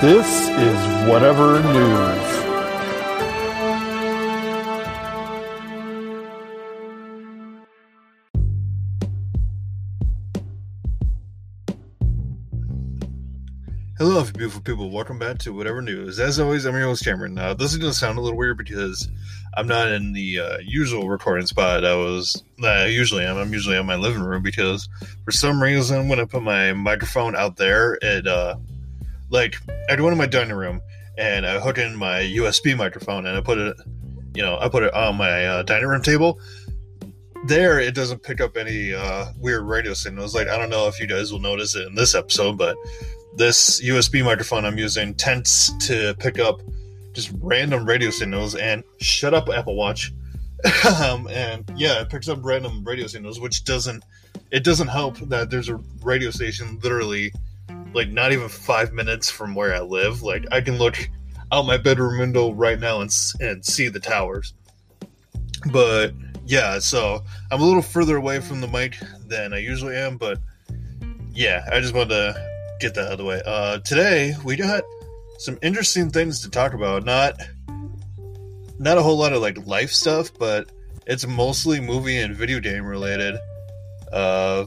This is Whatever News. Hello, beautiful people. Welcome back to Whatever News. As always, I'm your host, Cameron. Now, this is going to sound a little weird because I'm not in the uh, usual recording spot I was I usually am. I'm usually in my living room because for some reason, when I put my microphone out there, it, uh, like, I go into my dining room and I hook in my USB microphone and I put it, you know, I put it on my uh, dining room table. There, it doesn't pick up any uh, weird radio signals. Like, I don't know if you guys will notice it in this episode, but this USB microphone I'm using tends to pick up just random radio signals and shut up Apple Watch. um, and yeah, it picks up random radio signals, which doesn't it doesn't help that there's a radio station literally like not even five minutes from where I live. Like I can look out my bedroom window right now and and see the towers. But yeah, so I'm a little further away from the mic than I usually am, but yeah, I just wanted to get that out of the way. Uh, today we got some interesting things to talk about. Not not a whole lot of like life stuff, but it's mostly movie and video game related. Uh,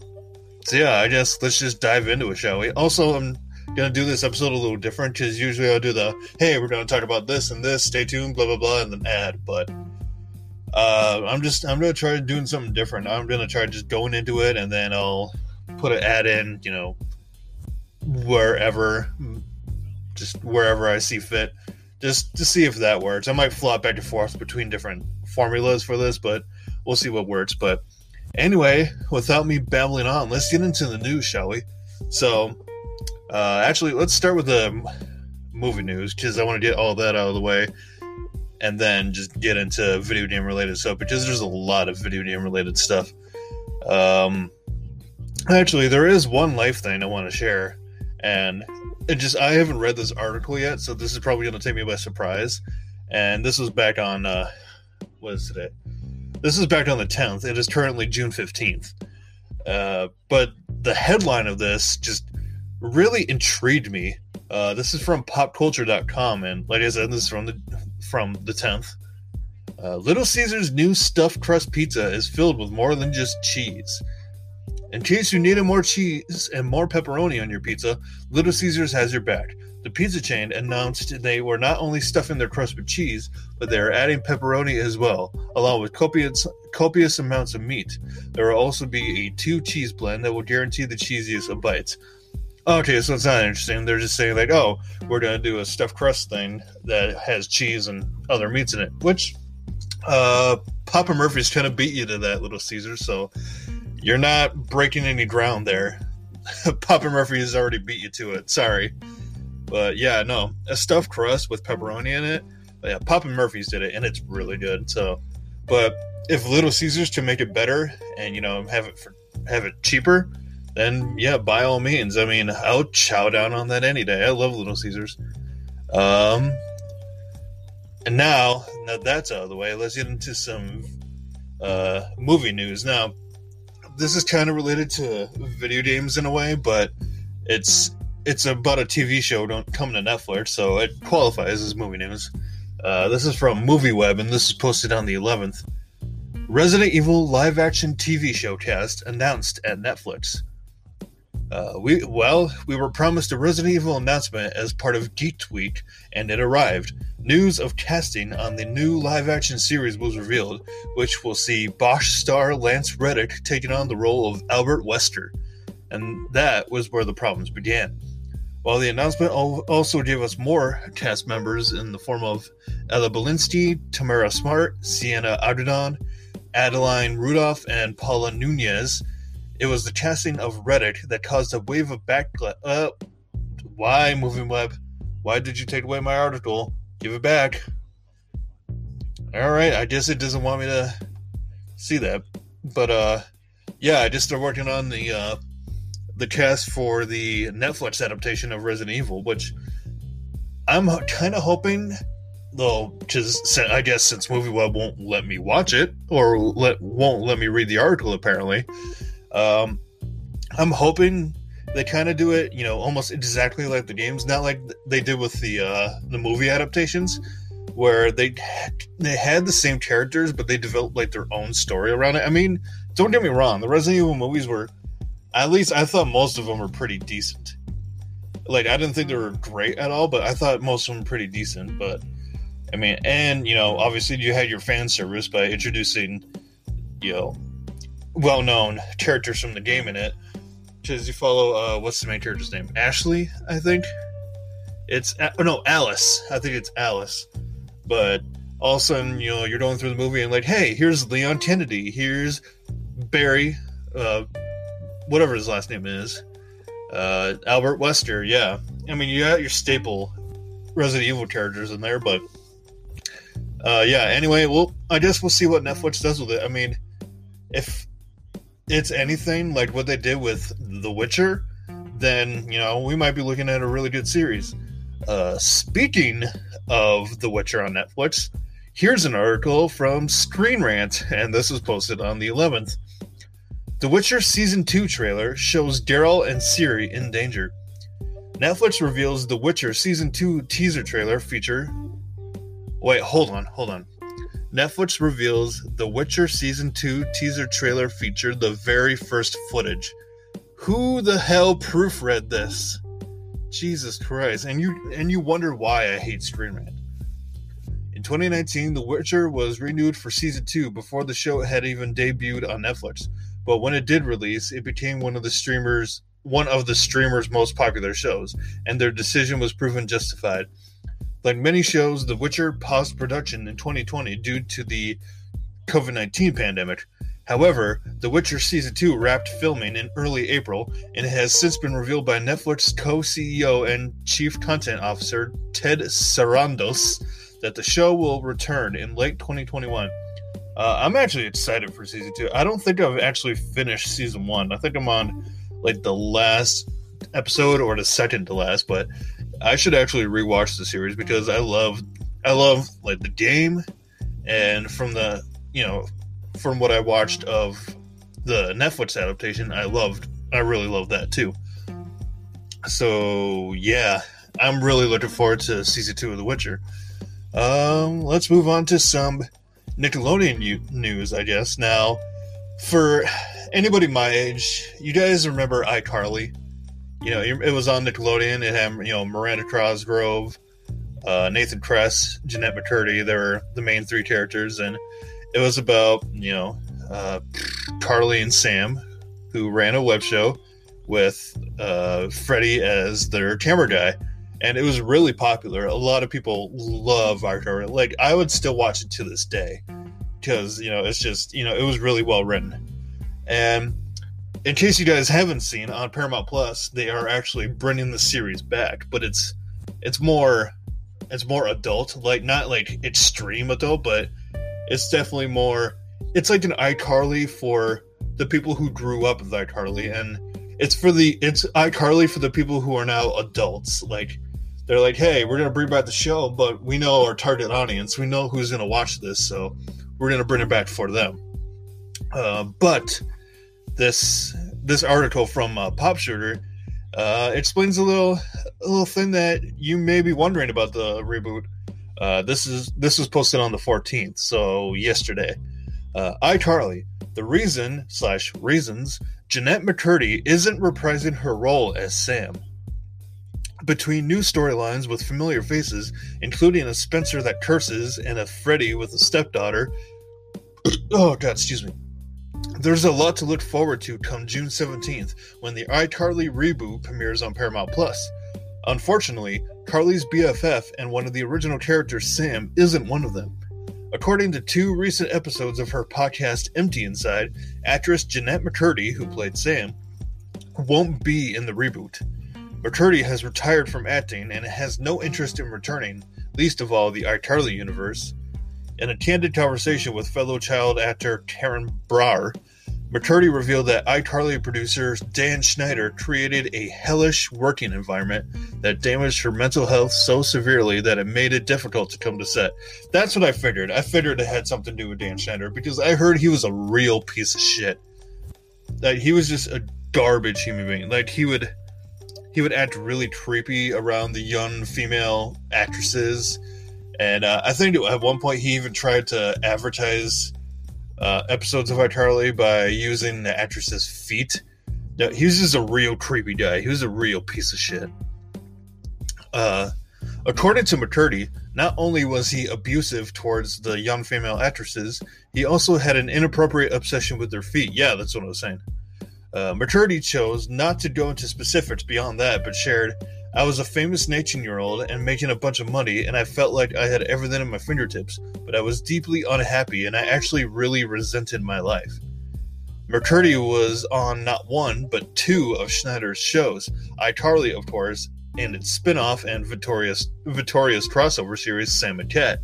so yeah, I guess let's just dive into it, shall we? Also, I'm gonna do this episode a little different because usually I'll do the hey, we're gonna talk about this and this. Stay tuned, blah blah blah, and then add. But uh, I'm just I'm gonna try doing something different. I'm gonna try just going into it, and then I'll put an ad in. You know, wherever, just wherever I see fit, just to see if that works. I might flop back and forth between different formulas for this, but we'll see what works. But anyway, without me babbling on, let's get into the news, shall we? So, uh, actually, let's start with the movie news because I want to get all that out of the way and then just get into video game related stuff because there's a lot of video game related stuff. Um, actually, there is one life thing I want to share and it just I haven't read this article yet, so this is probably going to take me by surprise. And this was back on uh, what is today? This is back on the 10th. It is currently June 15th. Uh, but the headline of this just really intrigued me. Uh, this is from popculture.com, and like I said, this is from the from the 10th. Uh, Little Caesars' new stuffed crust pizza is filled with more than just cheese. In case you needed more cheese and more pepperoni on your pizza, Little Caesars has your back. The pizza chain announced they were not only stuffing their crust with cheese, but they are adding pepperoni as well, along with copious, copious amounts of meat. There will also be a two cheese blend that will guarantee the cheesiest of bites. Okay, so it's not interesting. They're just saying, like, oh, we're to do a stuffed crust thing that has cheese and other meats in it, which uh, Papa Murphy's kind of beat you to that, Little Caesars. So you're not breaking any ground there. Papa Murphy has already beat you to it. Sorry. But yeah, no. A stuffed crust with pepperoni in it. Yeah, Papa Murphy's did it and it's really good. So but if Little Caesars can make it better and you know have it for have it cheaper, then yeah, by all means. I mean, I'll chow down on that any day. I love Little Caesars. Um and now, now that's out of the way, let's get into some uh movie news. Now, this is kind of related to video games in a way, but it's it's about a TV show don't come to Netflix, so it qualifies as movie news. Uh, this is from MovieWeb, and this is posted on the 11th. Resident Evil live action TV show cast announced at Netflix. Uh, we well, we were promised a Resident Evil announcement as part of Geek Week, and it arrived. News of casting on the new live-action series was revealed, which will see Bosch star Lance Reddick taking on the role of Albert Wesker, and that was where the problems began. While the announcement also gave us more cast members in the form of Ella Balinska, Tamara Smart, Siena Agudong, Adeline Rudolph, and Paula Nunez it was the casting of Reddick that caused a wave of backlash. Uh, why, MovieWeb? Why did you take away my article? Give it back. All right, I guess it doesn't want me to see that, but uh, yeah, I just started working on the uh, the cast for the Netflix adaptation of Resident Evil, which I'm kind of hoping, though, because I guess since Movie Web won't let me watch it or let won't let me read the article, apparently, um, I'm hoping they kind of do it, you know, almost exactly like the games, not like they did with the uh, the movie adaptations, where they they had the same characters, but they developed like their own story around it. I mean, don't get me wrong, the Resident Evil movies were, at least I thought most of them were pretty decent. Like I didn't think they were great at all, but I thought most of them were pretty decent. But I mean, and you know, obviously you had your fan service by introducing, you know, well-known characters from the game in it. Because you follow, uh, what's the main character's name? Ashley, I think. It's oh, no Alice. I think it's Alice. But all of a sudden, you know, you're going through the movie and like, hey, here's Leon Kennedy. Here's Barry, uh, whatever his last name is. Uh, Albert Wesker. Yeah, I mean, you got your staple Resident Evil characters in there, but uh, yeah. Anyway, well, I guess we'll see what Netflix does with it. I mean, if it's anything like what they did with The Witcher, then you know we might be looking at a really good series. Uh, speaking of The Witcher on Netflix, here's an article from Screen Rant, and this was posted on the 11th. The Witcher Season 2 trailer shows Geralt and Ciri in danger. Netflix reveals The Witcher Season 2 teaser trailer feature. Wait, hold on, hold on. Netflix reveals The Witcher Season 2 teaser trailer featured the very first footage. Who the hell proofread this? Jesus Christ. And you and you wonder why I hate Screen Rant. In 2019, The Witcher was renewed for season 2 before the show had even debuted on Netflix. But when it did release, it became one of the streamers one of the streamers' most popular shows, and their decision was proven justified. Like many shows, The Witcher paused production in 2020 due to the COVID 19 pandemic. However, The Witcher Season 2 wrapped filming in early April and it has since been revealed by Netflix co CEO and Chief Content Officer Ted Sarandos that the show will return in late 2021. Uh, I'm actually excited for Season 2. I don't think I've actually finished Season 1. I think I'm on like the last episode or the second to last, but I should actually rewatch the series because I love I love like the game and from the you know from what I watched of the Netflix adaptation, I loved I really loved that too. So yeah, I'm really looking forward to season two of The Witcher. Um, let's move on to some Nickelodeon news, I guess. Now, for anybody my age, you guys remember iCarly? you know, it was on Nickelodeon. It had, you know, Miranda Cosgrove, uh, Nathan Kress, Jennette McCurdy. They were the main three characters. And it was about, you know, uh, Carly and Sam, who ran a web show with uh, Freddie as their camera guy. And it was really popular. A lot of people love Our iCarly. Like, I would still watch it to this day because, you know, it's just, you know, it was really well written. And in case you guys haven't seen on Paramount Plus, they are actually bringing the series back, but it's it's more it's more adult, like not like extreme adult, but it's definitely more. It's like an iCarly for the people who grew up with iCarly, and it's for the it's iCarly for the people who are now adults. Like they're like, hey, we're gonna bring back the show, but we know our target audience, we know who's gonna watch this, so we're gonna bring it back for them. Uh, but this this article from uh, PopSugar uh, explains a little a little thing that you may be wondering about the reboot. Uh, this is this was posted on the 14th, so yesterday. Uh, iCarly, the reason slash reasons Jennette McCurdy isn't reprising her role as Sam. Between new storylines with familiar faces, including a Spencer that curses and a Freddy with a stepdaughter. oh God, excuse me there's a lot to look forward to come June 17th when the iCarly reboot premieres on Paramount Plus. Unfortunately, Carly's BFF and one of the original characters, Sam, isn't one of them. According to two recent episodes of her podcast Empty Inside, actress Jennette McCurdy, who played Sam, won't be in the reboot. McCurdy has retired from acting and has no interest in returning, least of all the iCarly universe. In a candid conversation with fellow child actor Karan Brar, McCurdy revealed that iCarly producer Dan Schneider created a hellish working environment that damaged her mental health so severely that it made it difficult to come to set. That's what I figured. I figured it had something to do with Dan Schneider because I heard he was a real piece of shit. That he was just a garbage human being. Like he would he would act really creepy around the young female actresses. And uh, I think at one point he even tried to advertise uh, episodes of iCarly by using the actress's feet. Now, he was just a real creepy guy. He was a real piece of shit. Uh, according to McCurdy, not only was he abusive towards the young female actresses, he also had an inappropriate obsession with their feet. Yeah, that's what I was saying. Uh, McCurdy chose not to go into specifics beyond that, but shared, I was a famous 19 year old and making a bunch of money, and I felt like I had everything at my fingertips, but I was deeply unhappy and I actually really resented my life. McCurdy was on not one, but two of Schneider's shows, iCarly, of course, and its spin off and Victorious, Victorious crossover series, Sam and Cat.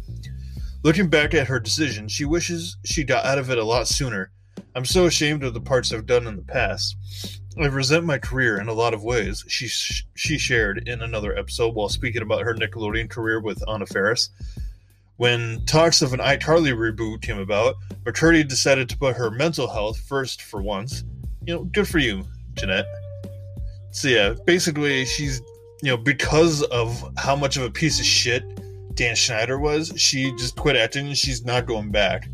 Looking back at her decision, she wishes she got out of it a lot sooner I'm so ashamed of the parts I've done in the past. I resent my career in a lot of ways, she she shared in another episode while speaking about her Nickelodeon career with Anna Faris. When talks of an iCarly reboot came about, McCurdy decided to put her mental health first for once. You know, good for you, Jennette. So yeah, basically she's you know, because of how much of a piece of shit Dan Schneider was, she just quit acting and she's not going back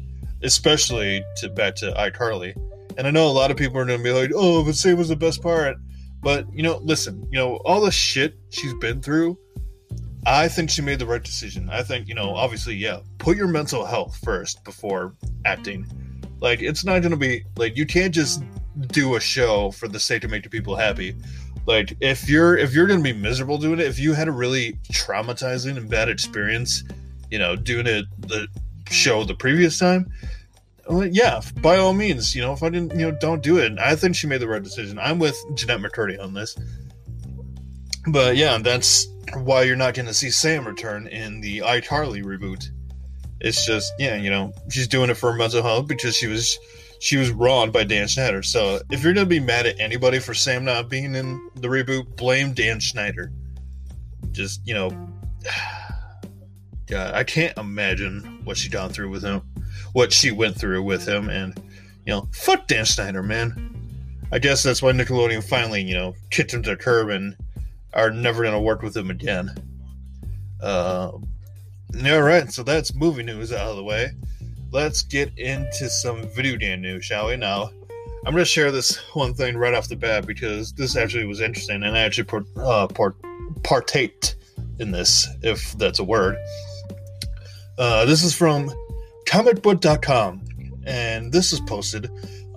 especially to back to iCarly. And I know a lot of people are going to be like, "Oh, but Sam was the best part." But you know, listen, you know, all the shit she's been through, I think she made the right decision. I think, you know, obviously, yeah, put your mental health first before acting. Like, it's not going to be like you can't just do a show for the sake of making people happy. Like, if you're if you're going to be miserable doing it, if you had a really traumatizing and bad experience, you know, doing it the show the previous time, yeah, by all means, you know, if I didn't, you know, don't do it. I think she made the right decision. I'm with Jennette McCurdy on this. But yeah, that's why you're not going to see Sam return in the iCarly reboot. It's just, yeah, you know, she's doing it for mental health because she was she was wronged by Dan Schneider. So if you're going to be mad at anybody for Sam not being in the reboot, blame Dan Schneider. Just, you know, yeah, I can't imagine what she gone through with him, what she went through with him, and you know, fuck Dan Schneider, man. I guess that's why Nickelodeon finally, you know, kicked him to the curb and are never gonna work with him again. Uh, all right, so that's movie news out of the way. Let's get into some video game news, shall we? Now, I'm going to share this one thing right off the bat because this actually was interesting, and I actually part, uh, part, partaked in this, if that's a word. Uh, this is from comicbook.com, and this is posted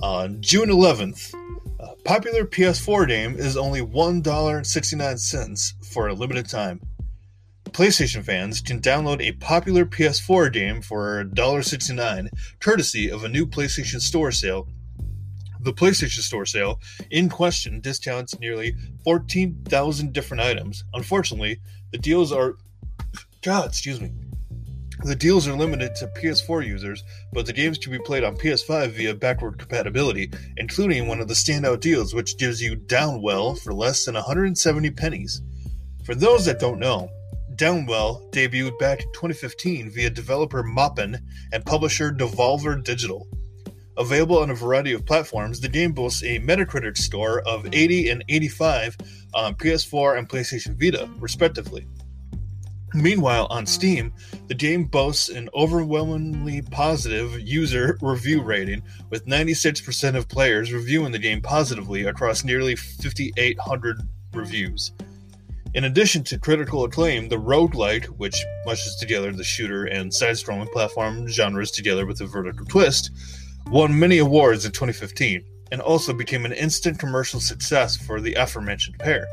on June 11th. A popular PS4 game is only $1.69 for a limited time. PlayStation fans can download a popular PS4 game for $1.69, courtesy of a new PlayStation Store sale. The PlayStation Store sale in question discounts nearly 14,000 different items. Unfortunately, the deals are. God, excuse me. The deals are limited to PS4 users, but the games can be played on PS5 via backward compatibility, including one of the standout deals which gives you Downwell for less than 170 pennies. For those that don't know, Downwell debuted back in 2015 via developer Moppin and publisher Devolver Digital. Available on a variety of platforms, the game boasts a Metacritic score of 80 and 85 on PS4 and PlayStation Vita, respectively. Meanwhile, on Steam, the game boasts an overwhelmingly positive user review rating, with 96% of players reviewing the game positively across nearly 5,800 reviews. In addition to critical acclaim, the roguelike, which mushes together the shooter and side scrolling platform genres together with a vertical twist, won many awards in 2015 and also became an instant commercial success for the aforementioned pair.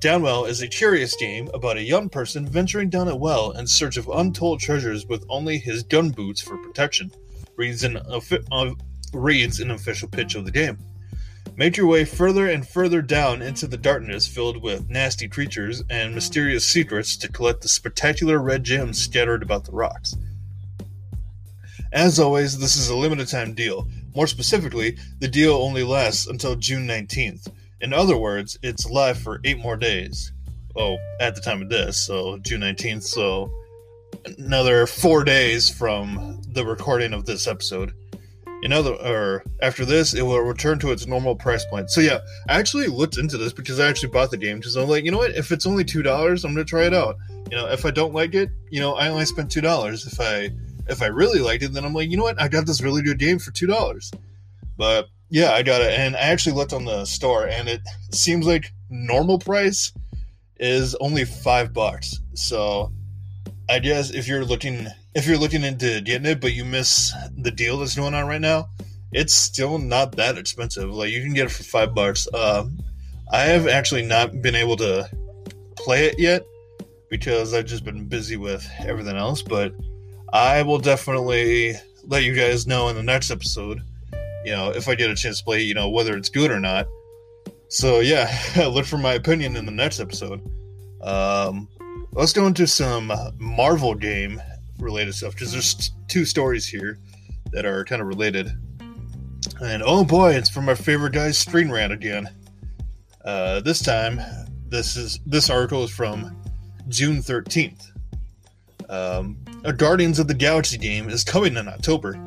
Downwell is a curious game about a young person venturing down a well in search of untold treasures with only his gun boots for protection, reads an, uh, reads an official pitch of the game. Make your way further and further down into the darkness filled with nasty creatures and mysterious secrets to collect the spectacular red gems scattered about the rocks. As always, this is a limited time deal. More specifically, the deal only lasts until June 19th. In other words, it's live for eight more days. Oh, at the time of this, so June 19th, so another four days from the recording of this episode. In other, or after this, it will return to its normal price point. So yeah, I actually looked into this because I actually bought the game because I'm like, you know what? If it's only two dollars, I'm gonna try it out. You know, if I don't like it, you know, I only spent two dollars. If I if I really liked it, then I'm like, you know what? I got this really good game for two dollars. But yeah, I got it, and I actually looked on the store, and it seems like normal price is only five bucks. So I guess if you're looking if you're looking into getting it, but you miss the deal that's going on right now, it's still not that expensive. Like you can get it for five bucks. Uh, I have actually not been able to play it yet because I've just been busy with everything else. But I will definitely let you guys know in the next episode. You know, if I get a chance to play, you know, whether it's good or not. So yeah, look for my opinion in the next episode. Um, let's go into some Marvel game related stuff because there's two stories here that are kind of related. And oh boy, it's from our favorite guy, Screen Rant again. Uh, this time, this is this article is from June 13th. Um, a Guardians of the Galaxy game is coming in October.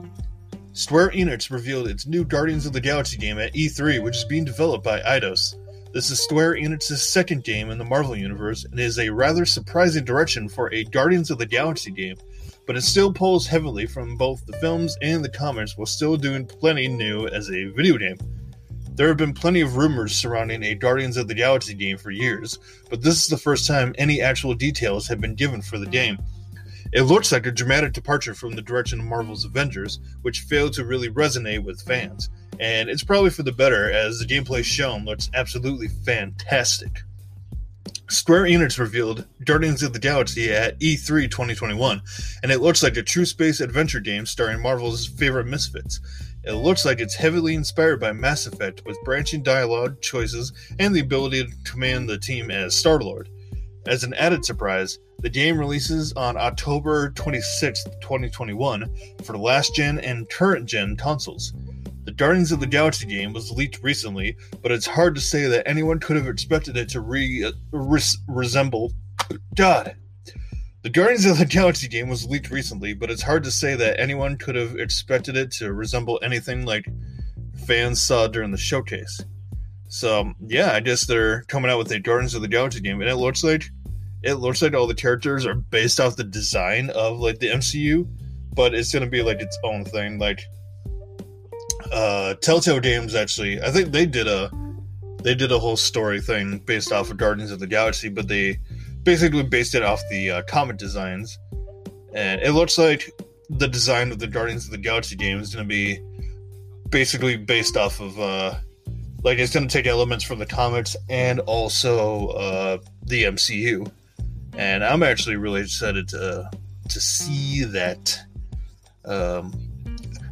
Square Enix revealed its new Guardians of the Galaxy game at E3, which is being developed by Eidos. This is Square Enix's second game in the Marvel Universe and is a rather surprising direction for a Guardians of the Galaxy game, but it still pulls heavily from both the films and the comics while still doing plenty new as a video game. There have been plenty of rumors surrounding a Guardians of the Galaxy game for years, but this is the first time any actual details have been given for the game. It looks like a dramatic departure from the direction of Marvel's Avengers, which failed to really resonate with fans and it's probably for the better as the gameplay shown looks absolutely fantastic. Square Enix revealed Guardians of the Galaxy at E3 2021, and it looks like a true space adventure game starring Marvel's favorite misfits. It looks like it's heavily inspired by Mass Effect with branching dialogue choices and the ability to command the team as Star Lord. As an added surprise, the game releases on October 26, 2021 for last gen and current gen consoles. The Guardians of the Galaxy game was leaked recently, but it's hard to say that anyone could have expected it to re, res, resemble. God. The Guardians of the Galaxy game was leaked recently, but it's hard to say that anyone could have expected it to resemble anything like fans saw during the showcase. So yeah, I guess they're coming out with a Guardians of the Galaxy game, and it looks like it looks like all the characters are based off the design of like the MCU, but it's gonna be like its own thing. Like uh, Telltale Games actually, I think they did a they did a whole story thing based off of Guardians of the Galaxy, but they basically based it off the uh, comic designs, and it looks like the design of the Guardians of the Galaxy game is to be basically based off of uh, like it's going to take elements from the comics and also uh, the MCU, and I'm actually really excited to to see that. Um,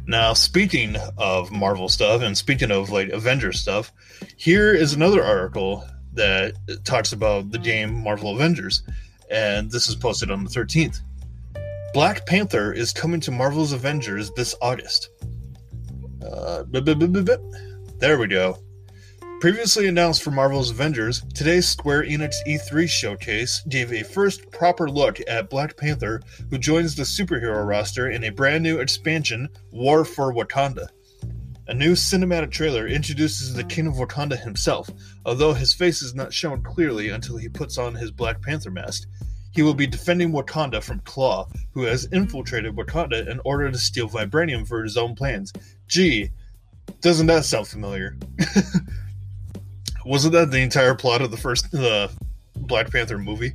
now, speaking of Marvel stuff and speaking of like Avengers stuff, here is another article that talks about the game Marvel Avengers, and this is posted on the 13th. Black Panther is coming to Marvel's Avengers this August. Uh, there we go. Previously announced for Marvel's Avengers, today's Square Enix E3 showcase gave a first proper look at Black Panther, who joins the superhero roster in a brand new expansion, War for Wakanda. A new cinematic trailer introduces the King of Wakanda himself, although his face is not shown clearly until he puts on his Black Panther mask. He will be defending Wakanda from Klaue, who has infiltrated Wakanda in order to steal vibranium for his own plans. Gee, doesn't that sound familiar? Wasn't that the entire plot of the first the Black Panther movie,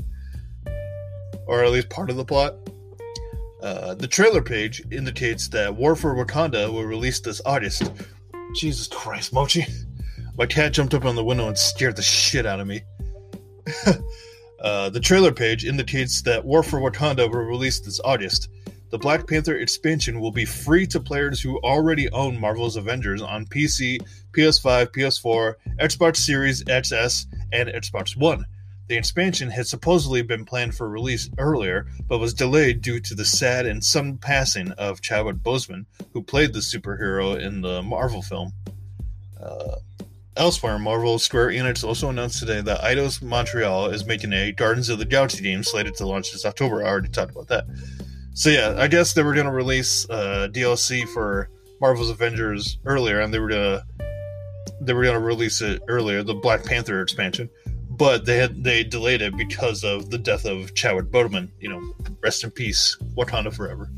or at least part of the plot? Uh, the trailer page indicates that War for Wakanda will release this August. Jesus Christ, Mochi! My cat jumped up on the window and scared the shit out of me. uh, the trailer page indicates that War for Wakanda will release this August. The Black Panther expansion will be free to players who already own Marvel's Avengers on PC, PS5, PS4, Xbox Series XS, and Xbox One. The expansion had supposedly been planned for release earlier, but was delayed due to the sad and sudden passing of Chadwick Boseman, who played the superhero in the Marvel film. Uh, elsewhere, Marvel Square Enix also announced today that Eidos Montreal is making a Guardians of the Galaxy game slated to launch this October. I already talked about that. So yeah, I guess they were to release uh, DLC for Marvel's Avengers earlier, and they were gonna they were gonna release it earlier, the Black Panther expansion, but they had they delayed it because of the death of Chadwick Boseman. You know, rest in peace, Wakanda forever.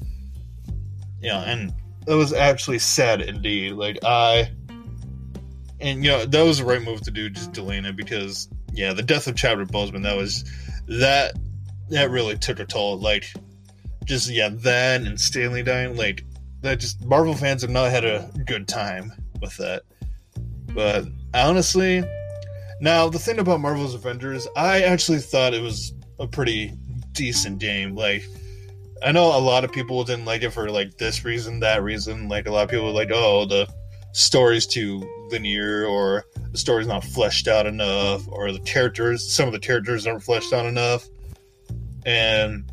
Yeah, and that was actually sad indeed. Like I, and you know that was the right move to do, just delaying it because yeah, the death of Chadwick Boseman that was that that really took a toll. Like just yeah, that and Stan Lee dying, like that just Marvel fans have not had a good time with that. But honestly, now the thing about Marvel's Avengers, I actually thought it was a pretty decent game. Like I know a lot of people didn't like it for like this reason, that reason. Like a lot of people were like, oh, the story's too linear, or the story's not fleshed out enough, or the characters, some of the characters aren't fleshed out enough. And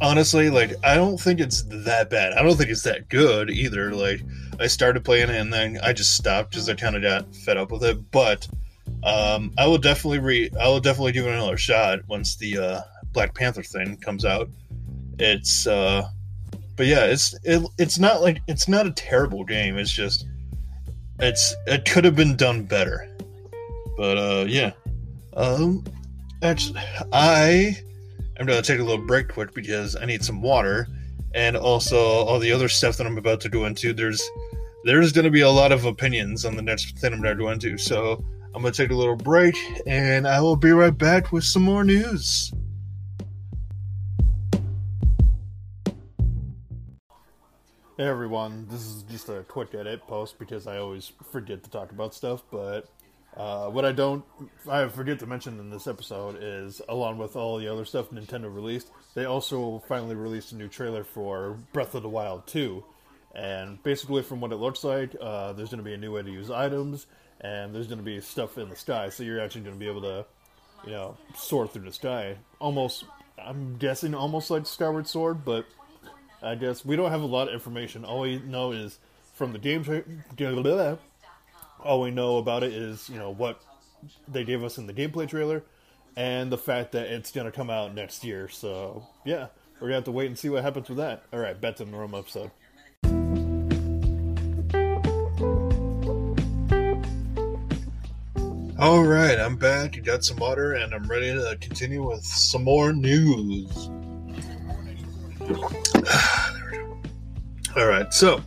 honestly, like I don't think it's that bad. I don't think it's that good either. Like I started playing it and then I just stopped because I kind of got fed up with it. But um, I will definitely re I will definitely give it another shot once the uh, Black Panther thing comes out. It's uh, but yeah, it's it, it's not like it's not a terrible game. It's just it's it could have been done better. But uh, yeah, um, actually, I I'm gonna take a little break quick because I need some water, and also all the other stuff that I'm about to go into. There's there's gonna be a lot of opinions on the next thing I'm gonna go into. So I'm gonna take a little break, and I will be right back with some more news. Hey everyone, this is just a quick edit post because I always forget to talk about stuff. But uh, what I don't, I forget to mention in this episode is, along with all the other stuff Nintendo released, they also finally released a new trailer for Breath of the Wild 2. And basically, from what it looks like, uh, there's going to be a new way to use items, and there's going to be stuff in the sky, so you're actually going to be able to, you know, soar through the sky. Almost, I'm guessing, almost like Skyward Sword, but I guess we don't have a lot of information. All we know is from the game. Tra- all we know about it is you know what they gave us in the gameplay trailer, and the fact that it's gonna come out next year. So yeah, we're gonna have to wait and see what happens with that. All right, back to the normal episode. All right, I'm back. You got some water, and I'm ready to continue with some more news. All right, so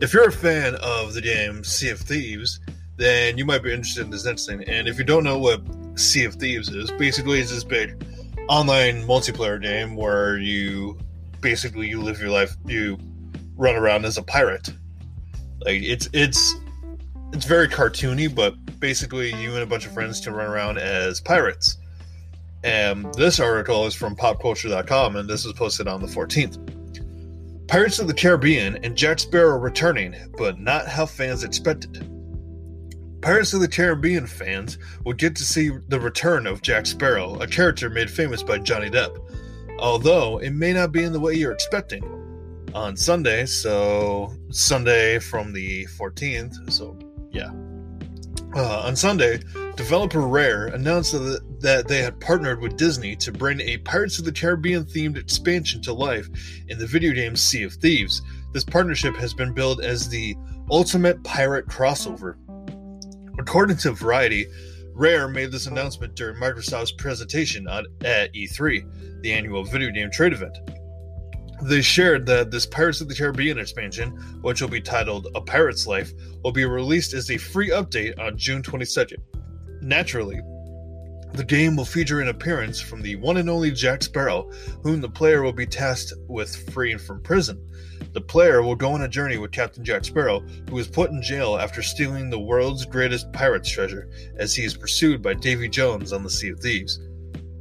if you're a fan of the game Sea of Thieves, then you might be interested in this next thing. And if you don't know what Sea of Thieves is, basically it's this big online multiplayer game where you basically you live your life, you run around as a pirate. Like it's it's it's very cartoony, but basically you and a bunch of friends can run around as pirates. And this article is from popculture.com, and this was posted on the 14th. Pirates of the Caribbean and Jack Sparrow returning, but not how fans expected. Pirates of the Caribbean fans will get to see the return of Jack Sparrow, a character made famous by Johnny Depp, although it may not be in the way you're expecting. On Sunday, so Sunday from the 14th, so yeah. Uh, on Sunday, developer Rare announced that, that they had partnered with Disney to bring a Pirates of the Caribbean themed expansion to life in the video game Sea of Thieves. This partnership has been billed as the ultimate pirate crossover. According to Variety, Rare made this announcement during Microsoft's presentation at E3, the annual video game trade event. They shared that this Pirates of the Caribbean expansion, which will be titled A Pirate's Life, will be released as a free update on June 22nd. Naturally, the game will feature an appearance from the one and only Jack Sparrow, whom the player will be tasked with freeing from prison. The player will go on a journey with Captain Jack Sparrow, who is put in jail after stealing the world's greatest pirate's treasure, as he is pursued by Davy Jones on the Sea of Thieves.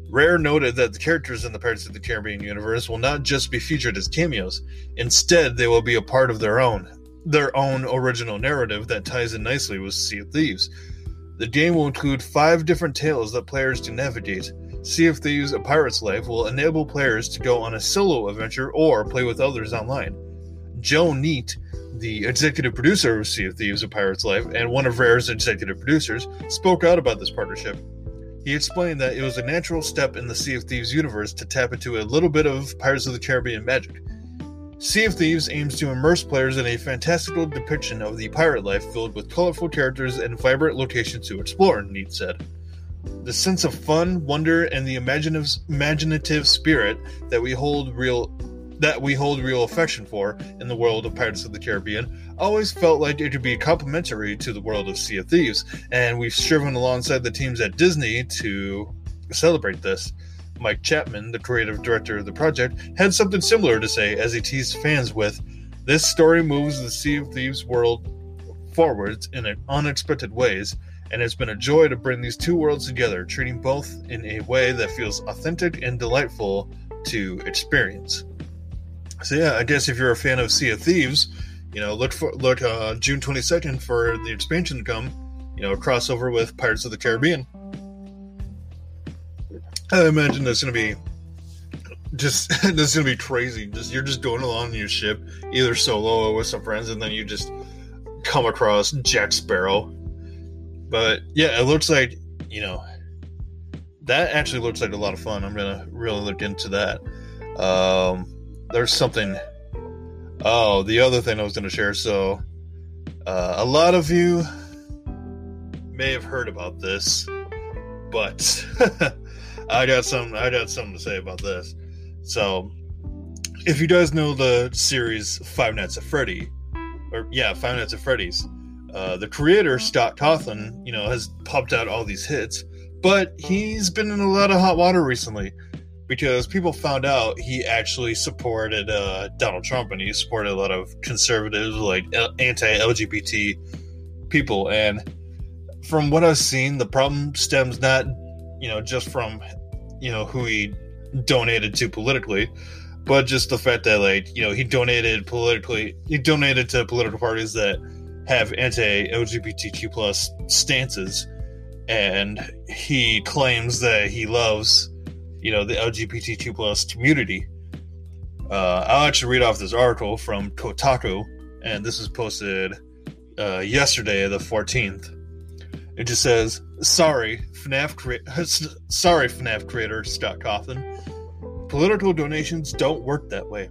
Rare noted that the characters in the Pirates of the Caribbean universe will not just be featured as cameos. Instead, they will be a part of their own, their own original narrative that ties in nicely with Sea of Thieves. The game will include five different tales that players can navigate. Sea of Thieves: A Pirate's Life will enable players to go on a solo adventure or play with others online. Joe Neate, the executive producer of Sea of Thieves: A Pirate's Life and one of Rare's executive producers, spoke out about this partnership. He explained that it was a natural step in the Sea of Thieves universe to tap into a little bit of Pirates of the Caribbean magic. Sea of Thieves aims to immerse players in a fantastical depiction of the pirate life filled with colorful characters and vibrant locations to explore, Neate said. The sense of fun, wonder, and the imaginative, imaginative spirit that we hold real that we hold real affection for in the world of Pirates of the Caribbean always felt like it would be complementary to the world of Sea of Thieves, and we've striven alongside the teams at Disney to celebrate this. Mike Chapman, the creative director of the project, had something similar to say as he teased fans with This story moves the Sea of Thieves world forwards in unexpected ways, and it's been a joy to bring these two worlds together, treating both in a way that feels authentic and delightful to experience. So yeah, I guess if you're a fan of Sea of Thieves, you know, look for look uh, June 22nd for the expansion to come. You know, crossover with Pirates of the Caribbean. I imagine that's to be just that's to be crazy. Just you're just going along your ship, either solo or with some friends, and then you just come across Jack Sparrow. But yeah, it looks like you know that actually looks like a lot of fun. I'm gonna really look into that. Um, there's something. Oh, the other thing I was gonna share. So, uh, a lot of you may have heard about this, but I got some. I got something to say about this. So, if you guys know the series Five Nights at Freddy, or yeah, Five Nights at Freddy's, uh, the creator Scott Cawthon, you know, has popped out all these hits, but he's been in a lot of hot water recently because people found out he actually supported uh, Donald Trump and he supported a lot of conservatives, like anti-LGBT people, and from what I've seen, the problem stems not you know, just from, you know, who he donated to politically, but just the fact that, like, you know, he donated politically, he donated to political parties that have anti-LGBTQ plus stances, and he claims that he loves, you know, the LGBTQ plus community. Uh, I'll actually read off this article from Kotaku, and this was posted uh, yesterday, the 14th. It just says, "Sorry, FNAF cre- sorry, FNAF creator Scott Cawthon. Political donations don't work that way."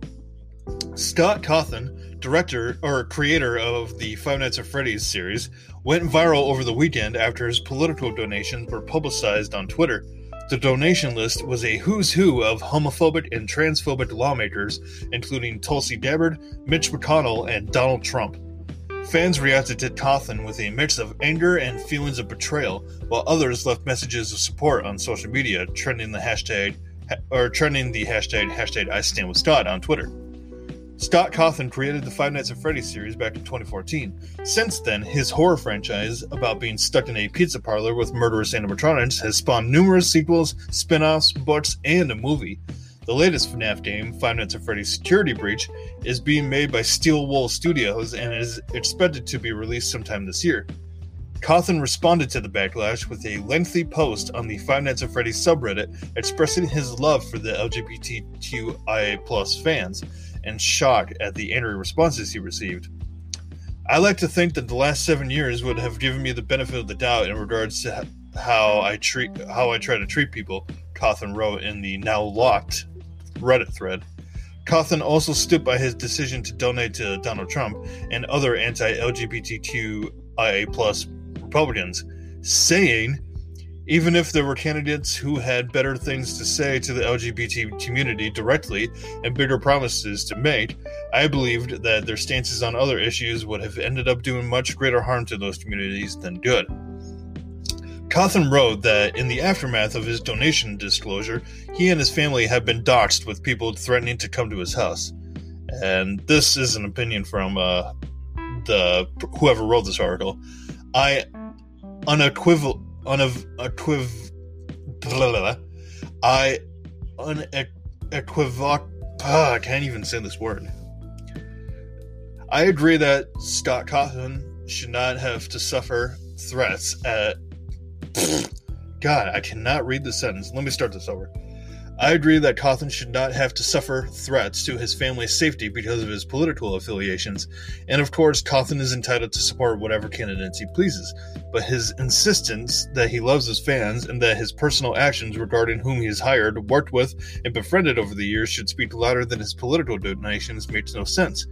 Scott Cawthon, director or creator of the Five Nights at Freddy's series, went viral over the weekend after his political donations were publicized on Twitter. The donation list was a who's who of homophobic and transphobic lawmakers, including Tulsi Gabbard, Mitch McConnell, and Donald Trump. Fans reacted to Cawthon with a mix of anger and feelings of betrayal, while others left messages of support on social media, trending the hashtag or trending the hashtag hashtag I stand with Scott on Twitter. Scott Cawthon created the Five Nights at Freddy's series back in 2014. Since then, his horror franchise about being stuck in a pizza parlor with murderous animatronics has spawned numerous sequels, spin-offs, books, and a movie. The latest FNAF game, Five Nights at Freddy's Security Breach, is being made by Steel Wool Studios and is expected to be released sometime this year. Cawthon responded to the backlash with a lengthy post on the Five Nights at Freddy's subreddit expressing his love for the LGBTQIA fans and shock at the angry responses he received. I like to think that the last seven years would have given me the benefit of the doubt in regards to how I treat how I try to treat people. Cawthon wrote in the now locked Reddit thread. Cawthon also stood by his decision to donate to Donald Trump and other anti-LGBTQIA plus Republicans, saying, even if there were candidates who had better things to say to the LGBT community directly and bigger promises to make, I believed that their stances on other issues would have ended up doing much greater harm to those communities than good. Cawthon wrote that in the aftermath of his donation disclosure, he and his family have been doxxed with people threatening to come to his house. And this is an opinion from uh, the whoever wrote this article. I unequivocal unequiv blah, blah, blah, I unequivoc ah, I can't even say this word. I agree that Scott Cawthon should not have to suffer threats at God, I cannot read the sentence. Let me start this over. I agree that Cawthon should not have to suffer threats to his family's safety because of his political affiliations, and of course, Cawthon is entitled to support whatever candidates he pleases. But his insistence that he loves his fans and that his personal actions regarding whom he has hired, worked with, and befriended over the years should speak louder than his political donations makes no sense.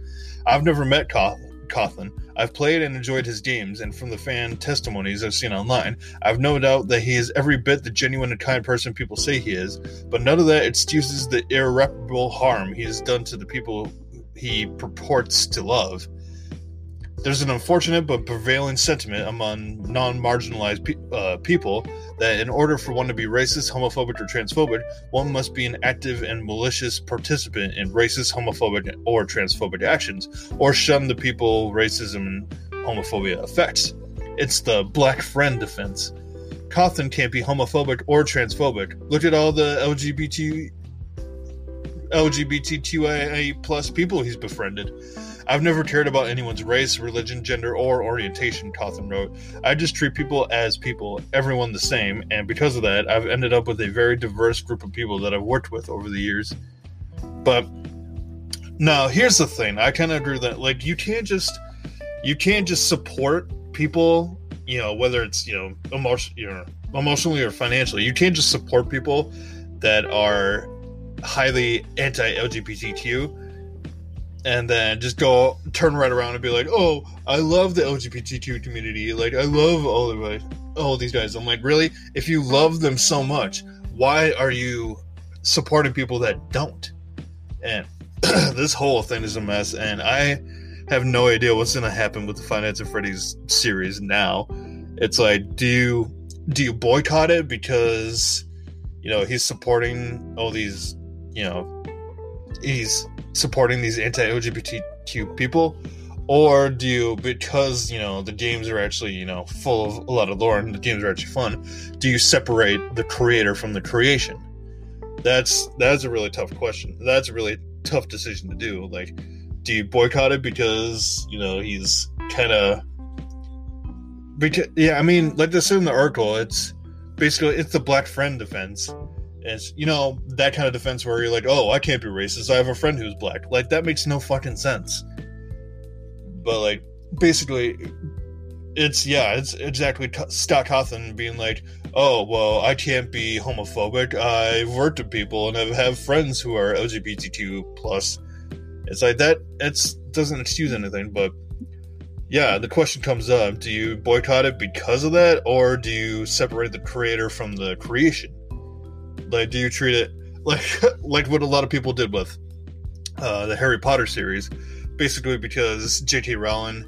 I've never met Cawthon. Cawthon. I've played and enjoyed his games, and from the fan testimonies I've seen online, I've no doubt that he is every bit the genuine and kind person people say he is, but none of that excuses the irreparable harm he has done to the people he purports to love. There's an unfortunate but prevailing sentiment among non marginalized pe- uh, people that in order for one to be racist, homophobic, or transphobic, one must be an active and malicious participant in racist, homophobic, or transphobic actions, or shun the people racism and homophobia affects. It's the black friend defense. Cawthon can't be homophobic or transphobic. Look at all the LGBT LGBTQIA plus people he's befriended. I've never cared about anyone's race, religion, gender, or orientation, Cawthon wrote. I just treat people as people, everyone the same, and because of that, I've ended up with a very diverse group of people that I've worked with over the years. But now, here's the thing. I kind of agree that like you can't just you can't just support people, you know, whether it's, you know, emotion, you know, emotionally or financially. You can't just support people that are highly anti-LGBTQ and then just go turn right around and be like, "Oh, I love the LGBTQ community. Like, I love all of it, all these guys." I'm like, really? If you love them so much, why are you supporting people that don't? And this whole thing is a mess, and I have no idea what's going to happen with the Five Nights at Freddy's series now. It's like, do you do you boycott it because you know he's supporting all these, you know, he's supporting these anti-LGBTQ people, or do you because you know the games are actually you know full of a lot of lore and the games are actually fun? Do you separate the creator from the creation? That's that's a really tough question. That's a really tough decision to do. Like, do you boycott it because you know he's kind of because yeah, I mean, like this in the article, it's basically it's the black friend defense it's you know that kind of defense where you're like, oh, I can't be racist. I have a friend who's black. Like that makes no fucking sense. But like basically, it's yeah, it's exactly Scott Cawthon being like, oh well, I can't be homophobic. I've worked with people and I have friends who are LGBTQ plus. It's like that. It doesn't excuse anything, but yeah, the question comes up: Do you boycott it because of that, or do you separate the creator from the creation? Like, do you treat it like like what a lot of people did with uh, the Harry Potter series? Basically, because J.K. Rowling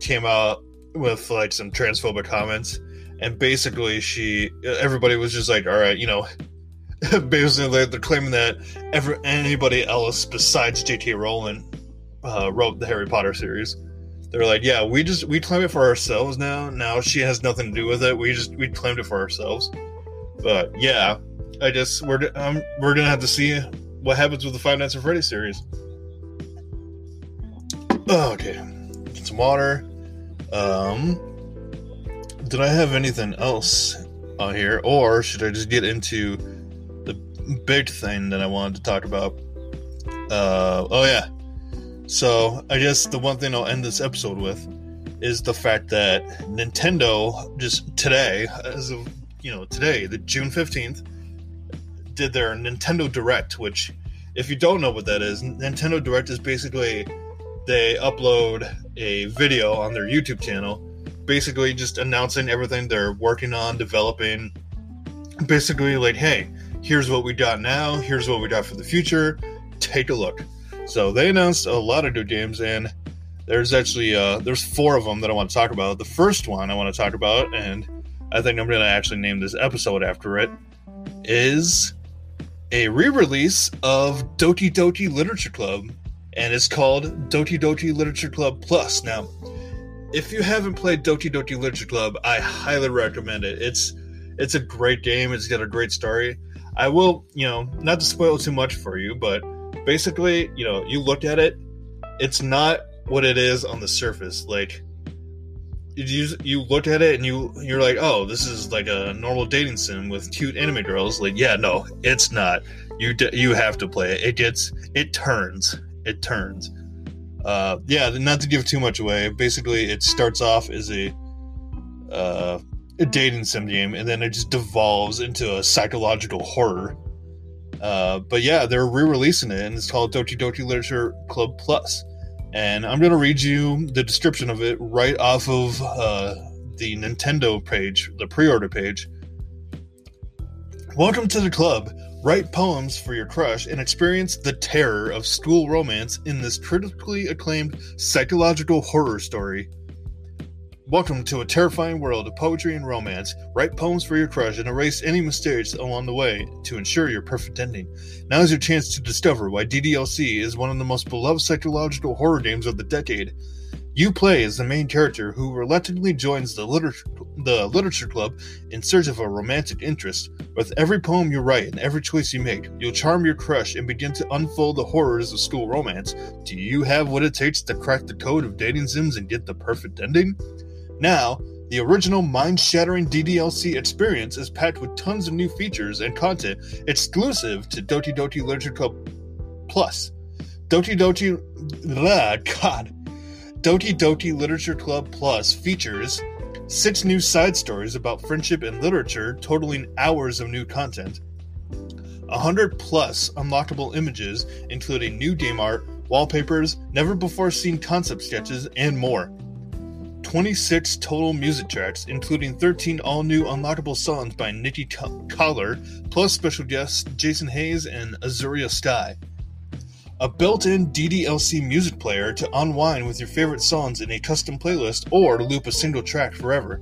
came out with like some transphobic comments, and basically she everybody was just like, all right, you know. basically, they're claiming that every anybody else besides J.K. Rowling uh, wrote the Harry Potter series. They're like, yeah, we just we claim it for ourselves now. Now she has nothing to do with it. We just we claimed it for ourselves. But yeah, I guess we're um, we're gonna have to see what happens with the Five Nights at Freddy's series. Oh, okay, get some water. Um, did I have anything else on here, or should I just get into the big thing that I wanted to talk about? Uh, oh yeah. So I guess the one thing I'll end this episode with is the fact that Nintendo just today, as of you know today, the June fifteenth, did their Nintendo Direct, which, if you don't know what that is, Nintendo Direct is basically they upload a video on their YouTube channel, basically just announcing everything they're working on, developing. Basically, like, hey, here's what we got now, here's what we got for the future. Take a look. So they announced a lot of new games, and there's actually uh, there's four of them that I want to talk about. The first one I want to talk about, and I think I'm going to actually name this episode after it, is a re-release of Doki Doki Literature Club, and it's called Doki Doki Literature Club Plus. Now, if you haven't played Doki Doki Literature Club, I highly recommend it. It's it's a great game. It's got a great story. I will, you know, not to spoil too much for you, but basically, you know, you look at it, it's not what it is on the surface. Like you you look at it and you you're like, oh, this is like a normal dating sim with cute anime girls. Like, yeah, no, it's not. You you have to play it. It gets it turns. It turns. Uh, yeah, not to give too much away. Basically, it starts off as a uh, a dating sim game, and then it just devolves into a psychological horror. Uh, but yeah, they're re-releasing it, and it's called Doki Doki Literature Club Plus. And I'm gonna read you the description of it right off of uh, the Nintendo page, the pre-order page. Welcome to the club. Write poems for your crush and experience the terror of school romance in this critically acclaimed psychological horror story. Welcome to a terrifying world of poetry and romance. Write poems for your crush and erase any mistakes along the way to ensure your perfect ending. Now is your chance to discover why DDLC is one of the most beloved psychological horror games of the decade. You play as the main character who reluctantly joins the literature, the literature club in search of a romantic interest. With every poem you write and every choice you make, you'll charm your crush and begin to unfold the horrors of school romance. Do you have what it takes to crack the code of dating sims and get the perfect ending? Now, the original mind shattering DDLC experience is packed with tons of new features and content exclusive to Doti Doti Literature Club Plus. Doti Doti. Blah, God. Doti Doti Literature Club Plus features six new side stories about friendship and literature, totaling hours of new content, 100 plus unlockable images, including new game art, wallpapers, never before seen concept sketches, and more. 26 total music tracks, including 13 all new unlockable songs by Nikki Kaelar, plus special guests Jason Hayes and Azuria Sky. A built in DDLC music player to unwind with your favorite songs in a custom playlist or to loop a single track forever.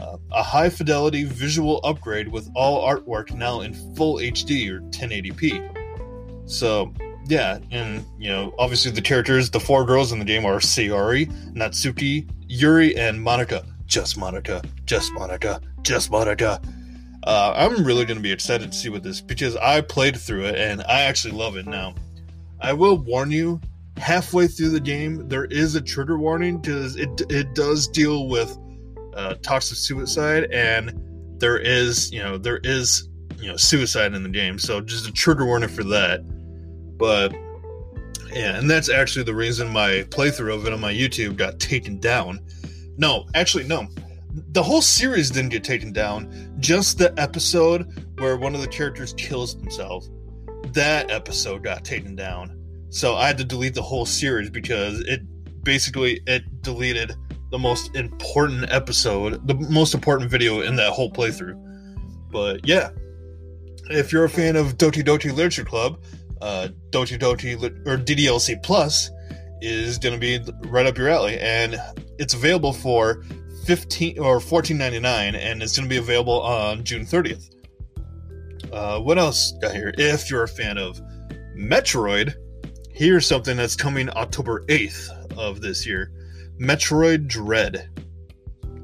Uh, a high fidelity visual upgrade with all artwork now in full HD or 1080p. So, yeah, and you know, obviously the characters, the four girls in the game are Sayori, Natsuki, Yuri, and Monika. Just Monika, just Monika, just Monika. Uh, I'm really going to be excited to see what this because I played through it and I actually love it now. I will warn you, halfway through the game, there is a trigger warning because it it does deal with uh, toxic suicide and there is you know there is you know suicide in the game, so just a trigger warning for that. But yeah, and that's actually the reason my playthrough of it on my YouTube got taken down. No, actually, no. The whole series didn't get taken down. Just the episode where one of the characters kills themselves. That episode got taken down. So I had to delete the whole series because it basically it deleted the most important episode, the most important video in that whole playthrough. But yeah, if you're a fan of Doti Doti Literature Club, uh, Doti Doti or DDLC Plus is going to be right up your alley, and it's available for fifteen or fourteen ninety nine, and it's going to be available on June thirtieth. Uh, what else got here? If you're a fan of Metroid, here's something that's coming October eighth of this year: Metroid Dread.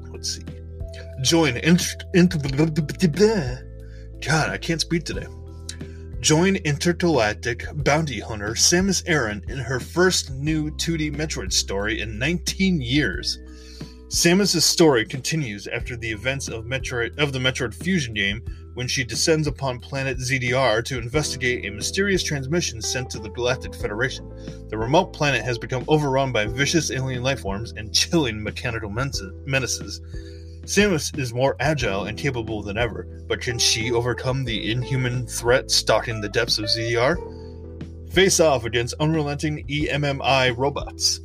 Let's see. Join into. God, I can't speak today. Join intergalactic bounty hunter Samus Aran in her first new 2D Metroid story in 19 years. Samus's story continues after the events of Metroid of the Metroid Fusion game when she descends upon planet ZDR to investigate a mysterious transmission sent to the Galactic Federation. The remote planet has become overrun by vicious alien lifeforms and chilling mechanical menaces. Samus is more agile and capable than ever, but can she overcome the inhuman threat stalking the depths of ZDR? Face off against unrelenting EMMI robots.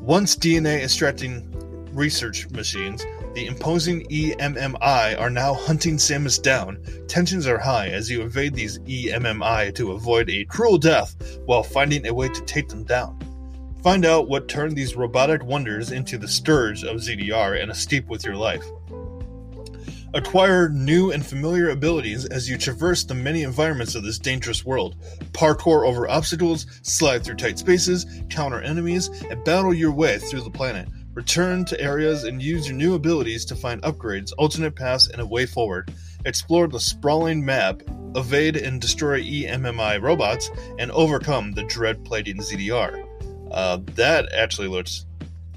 Once DNA extracting research machines, the imposing EMMI are now hunting Samus down. Tensions are high as you evade these EMMI to avoid a cruel death while finding a way to take them down. Find out what turned these robotic wonders into the scourge of ZDR and escape with your life. Acquire new and familiar abilities as you traverse the many environments of this dangerous world. Parkour over obstacles, slide through tight spaces, counter enemies, and battle your way through the planet. Return to areas and use your new abilities to find upgrades, alternate paths, and a way forward. Explore the sprawling map, evade and destroy EMMI robots, and overcome the dread plaguing ZDR. Uh, that actually looks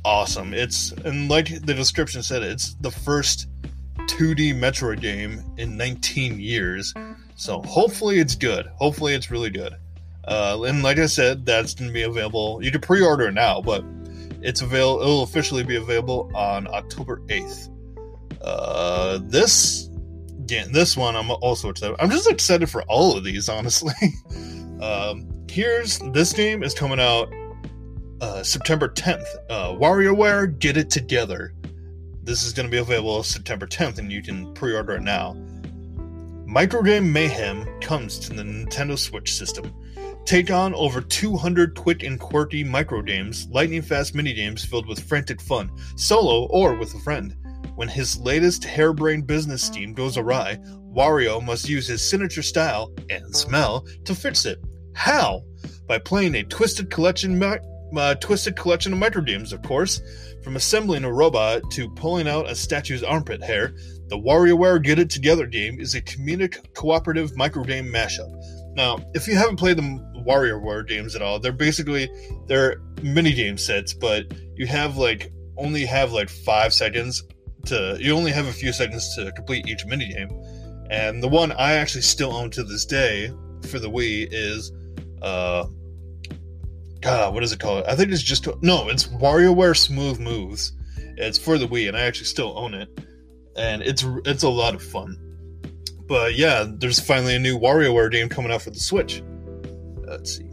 awesome. It's and like the description said, it's the first 2D Metroid game in 19 years. So hopefully it's good. Hopefully it's really good. Uh, and like I said, that's going to be available. You can pre-order it now, but it's avail. It'll officially be available on October 8th. Uh, this again, this one I'm also excited. I'm just excited for all of these, honestly. um, here's this game is coming out uh, September 10th. Uh, WarioWare Get It Together. This is going to be available September 10th, and you can pre-order it now. Microgame Mayhem comes to the Nintendo Switch system. Take on over 200 quick and quirky microgames, lightning fast minigames filled with frantic fun, solo or with a friend. When his latest harebrained business scheme goes awry, Wario must use his signature style and smell to fix it. How? By playing a twisted collection, uh, twisted collection of microgames, of course. From assembling a robot to pulling out a statue's armpit hair, the WarioWare Get It Together game is a comedic cooperative microgame mashup. Now, if you haven't played the WarioWare games at all, they're basically they're mini game sets, but you have like only have like five seconds to you only have a few seconds to complete each mini game. And the one I actually still own to this day for the Wii is uh God, what is it called? I think it's just no, it's WarioWare Smooth Moves. It's for the Wii, and I actually still own it, and it's it's a lot of fun. But yeah, there's finally a new WarioWare game coming out for the Switch. Let's see.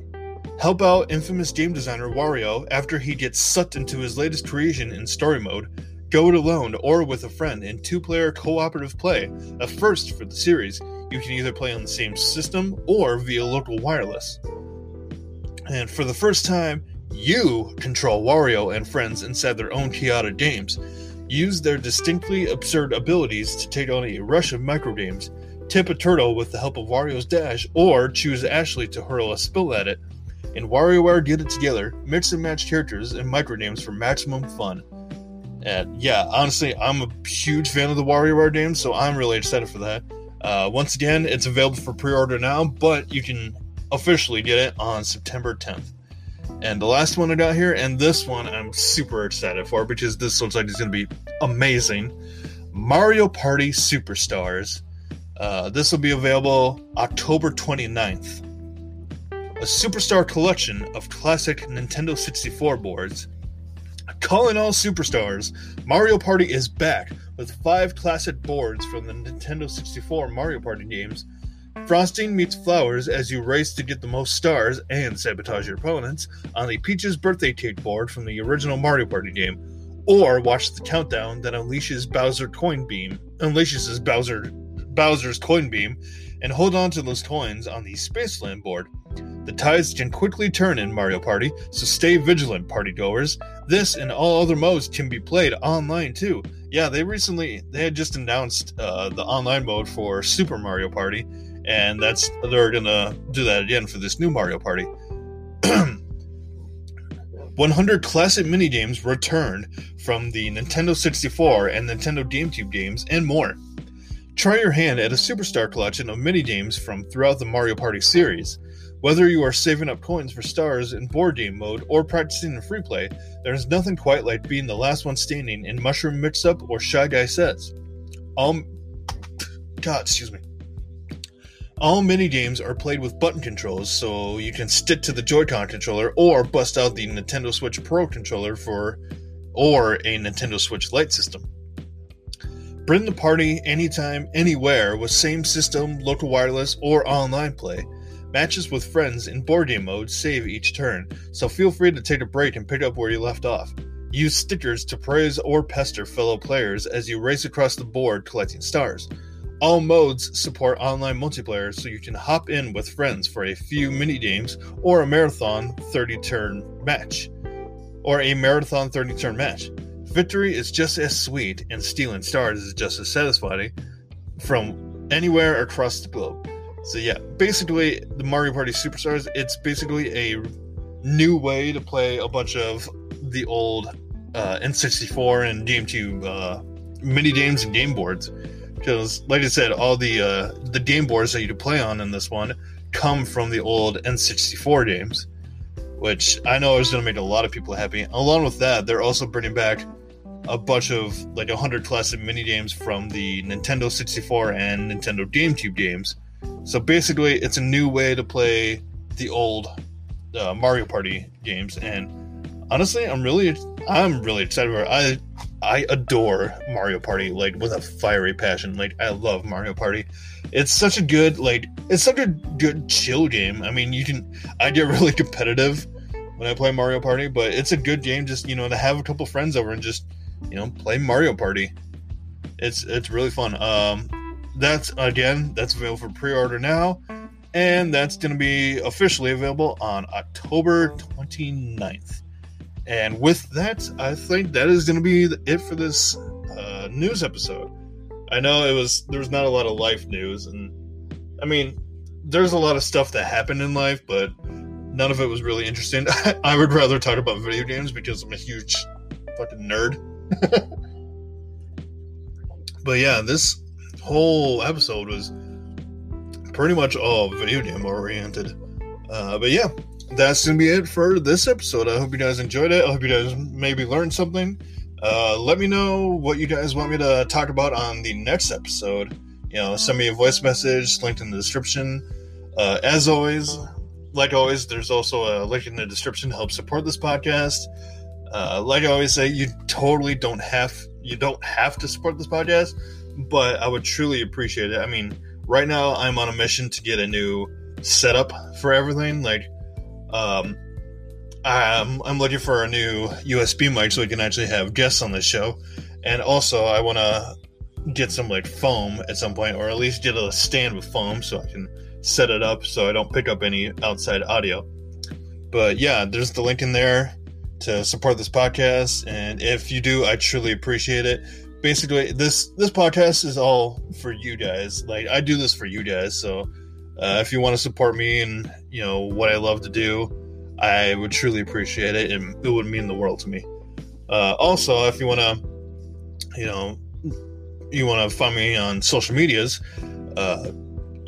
Help out infamous game designer Wario after he gets sucked into his latest creation in story mode. Go it alone or with a friend in two player cooperative play, a first for the series. You can either play on the same system or via local wireless. And for the first time, you control Wario and friends inside their own chaotic games. Use their distinctly absurd abilities to take on a rush of microgames, tip a turtle with the help of Wario's dash, or choose Ashley to hurl a spill at it. In WarioWare Get It Together, mix and match characters and microgames for maximum fun. And yeah, honestly, I'm a huge fan of the WarioWare games, so I'm really excited for that. Uh, once again, it's available for pre-order now, but you can officially get it on September 10th. And the last one I got here, and this one I'm super excited for because this looks like it's going to be amazing. Mario Party Superstars. Uh, this will be available October 29th. A superstar collection of classic Nintendo 64 boards. Calling all superstars, Mario Party is back with five classic boards from the Nintendo 64 Mario Party games Frosting meets flowers as you race to get the most stars and sabotage your opponents on the Peach's birthday cake board from the original Mario Party game, or watch the countdown that unleashes Bowser coin beam, unleashes Bowser Bowser's coin beam, and hold on to those coins on the Spaceland board. The tides can quickly turn in Mario Party, so stay vigilant, party goers. This and all other modes can be played online too. Yeah, they recently they had just announced uh, the online mode for Super Mario Party, and that's they're gonna do that again for this new Mario Party. 100 classic mini games returned from the Nintendo 64 and Nintendo GameCube games, and more. Try your hand at a superstar collection of mini games from throughout the Mario Party series. Whether you are saving up coins for stars in board game mode or practicing in free play, there is nothing quite like being the last one standing in Mushroom Mix Up or Shy Guy Says. Um, God, excuse me. All mini games are played with button controls, so you can stick to the Joy-Con controller or bust out the Nintendo Switch Pro controller for or a Nintendo Switch Lite system. Bring the party anytime, anywhere with same system, local wireless, or online play. Matches with friends in board game mode save each turn, so feel free to take a break and pick up where you left off. Use stickers to praise or pester fellow players as you race across the board collecting stars. All modes support online multiplayer, so you can hop in with friends for a few mini games or a marathon 30 turn match. Or a marathon 30 turn match. Victory is just as sweet, and stealing stars is just as satisfying from anywhere across the globe. So yeah, basically the Mario Party Superstars, it's basically a new way to play a bunch of the old uh, N64 and GameCube uh, mini games and game boards because, like I said, all the uh, the game boards that you play on in this one come from the old N64 games. which I know is going to make a lot of people happy. Along with that, they're also bringing back a bunch of like 100 classic mini games from the Nintendo 64 and Nintendo GameCube games. So basically, it's a new way to play the old uh, Mario Party games, and honestly, I'm really, I'm really excited. I, I adore Mario Party like with a fiery passion. Like I love Mario Party. It's such a good like, it's such a good chill game. I mean, you can, I get really competitive when I play Mario Party, but it's a good game just you know to have a couple friends over and just you know play Mario Party. It's it's really fun. Um, that's again that's available for pre-order now and that's going to be officially available on october 29th and with that i think that is going to be it for this uh, news episode. I know it was there was not a lot of life news and i mean there's a lot of stuff that happened in life but none of it was really interesting. I would rather talk about video games because i'm a huge fucking nerd. But yeah this whole episode was pretty much all video game oriented. Uh, but yeah, that's gonna be it for this episode. I hope you guys enjoyed it. I hope you guys maybe learned something. Uh, let me know what you guys want me to talk about on the next episode. You know, send me a voice message, linked in the description. Uh, as always, like always, there's also a link in the description to help support this podcast. Uh, like I always say, you totally don't have you don't have to support this podcast but I would truly appreciate it. I mean, right now I'm on a mission to get a new setup for everything. Like, um, I'm, I'm looking for a new USB mic so we can actually have guests on this show. And also, I want to get some like foam at some point, or at least get a stand with foam so I can set it up so I don't pick up any outside audio. But yeah, there's the link in there to support this podcast. And if you do, I truly appreciate it basically this this podcast is all for you guys like i do this for you guys so uh, if you want to support me and you know what i love to do i would truly appreciate it and it would mean the world to me uh, also if you want to you know you want to find me on social medias uh,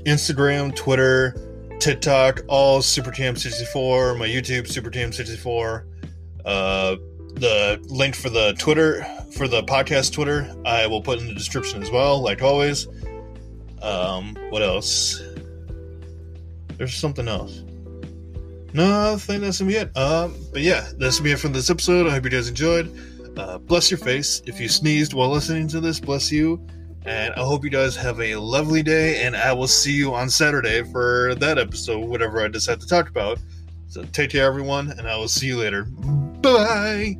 instagram twitter tiktok all supercam64 my youtube supercam64 uh, the link for the Twitter for the podcast Twitter I will put in the description as well, like always. Um, what else? There's something else. No, I think that's gonna be it. Um, but yeah, that's gonna be it for this episode. I hope you guys enjoyed. Uh, bless your face. If you sneezed while listening to this, bless you. And I hope you guys have a lovely day, and I will see you on Saturday for that episode, whatever I decide to talk about. So take care, everyone, and I will see you later. Bye.